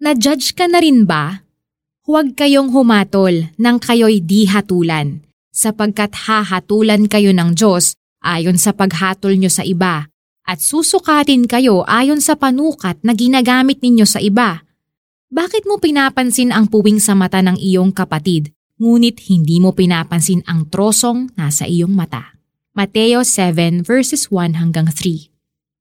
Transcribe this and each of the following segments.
Na-judge ka na rin ba? Huwag kayong humatol nang kayo'y di hatulan, sapagkat hahatulan kayo ng Diyos ayon sa paghatol nyo sa iba, at susukatin kayo ayon sa panukat na ginagamit ninyo sa iba. Bakit mo pinapansin ang puwing sa mata ng iyong kapatid, ngunit hindi mo pinapansin ang trosong nasa iyong mata? Mateo 7 verses 1 hanggang 3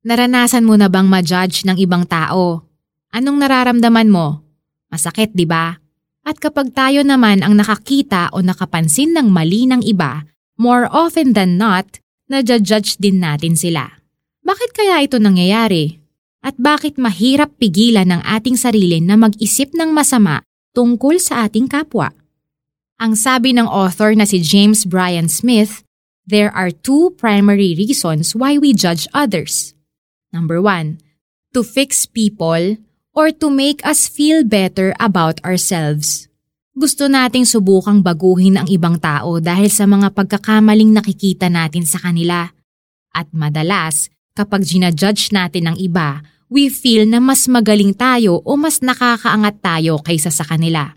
Naranasan mo na bang ma-judge ng ibang tao Anong nararamdaman mo? Masakit, di ba? At kapag tayo naman ang nakakita o nakapansin ng mali ng iba, more often than not, nadja-judge din natin sila. Bakit kaya ito nangyayari? At bakit mahirap pigilan ng ating sarili na mag-isip ng masama tungkol sa ating kapwa? Ang sabi ng author na si James Bryan Smith, there are two primary reasons why we judge others. Number one, to fix people or to make us feel better about ourselves. Gusto nating subukang baguhin ang ibang tao dahil sa mga pagkakamaling nakikita natin sa kanila. At madalas, kapag ginajudge natin ang iba, we feel na mas magaling tayo o mas nakakaangat tayo kaysa sa kanila.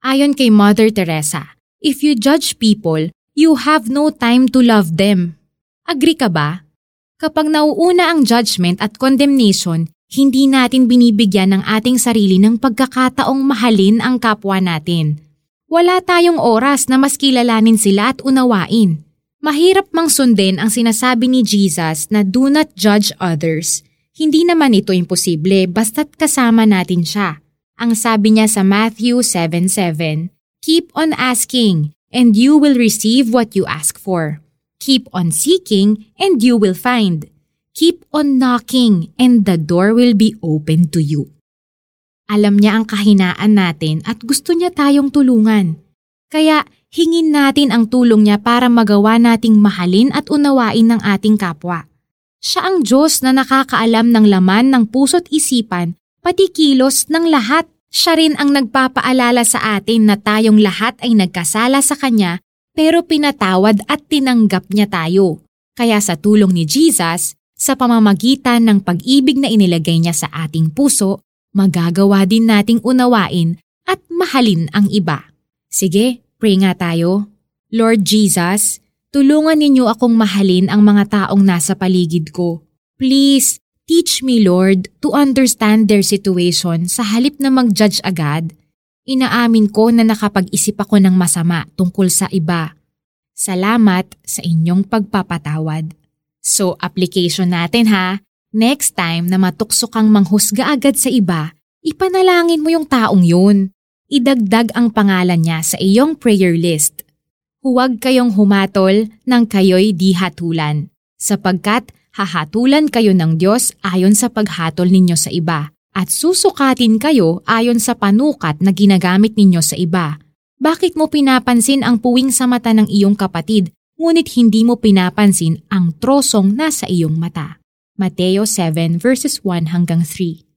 Ayon kay Mother Teresa, if you judge people, you have no time to love them. Agree ka ba? Kapag nauuna ang judgment at condemnation, hindi natin binibigyan ng ating sarili ng pagkakataong mahalin ang kapwa natin. Wala tayong oras na mas kilalanin sila at unawain. Mahirap mang sundin ang sinasabi ni Jesus na do not judge others. Hindi naman ito imposible basta't kasama natin siya. Ang sabi niya sa Matthew 7.7, Keep on asking, and you will receive what you ask for. Keep on seeking, and you will find. Keep on knocking and the door will be open to you. Alam niya ang kahinaan natin at gusto niya tayong tulungan. Kaya hingin natin ang tulong niya para magawa nating mahalin at unawain ng ating kapwa. Siya ang Diyos na nakakaalam ng laman ng puso't isipan, pati kilos ng lahat. Siya rin ang nagpapaalala sa atin na tayong lahat ay nagkasala sa Kanya pero pinatawad at tinanggap niya tayo. Kaya sa tulong ni Jesus, sa pamamagitan ng pag-ibig na inilagay niya sa ating puso, magagawa din nating unawain at mahalin ang iba. Sige, pray nga tayo. Lord Jesus, tulungan ninyo akong mahalin ang mga taong nasa paligid ko. Please, teach me Lord to understand their situation sa halip na mag-judge agad. Inaamin ko na nakapag-isip ako ng masama tungkol sa iba. Salamat sa inyong pagpapatawad. So application natin ha, next time na matukso kang manghusga agad sa iba, ipanalangin mo yung taong yun. Idagdag ang pangalan niya sa iyong prayer list. Huwag kayong humatol nang kayo'y di hatulan, sapagkat hahatulan kayo ng Diyos ayon sa paghatol ninyo sa iba, at susukatin kayo ayon sa panukat na ginagamit ninyo sa iba. Bakit mo pinapansin ang puwing sa mata ng iyong kapatid ngunit hindi mo pinapansin ang trosong nasa iyong mata. Mateo 7 verses 1 hanggang 3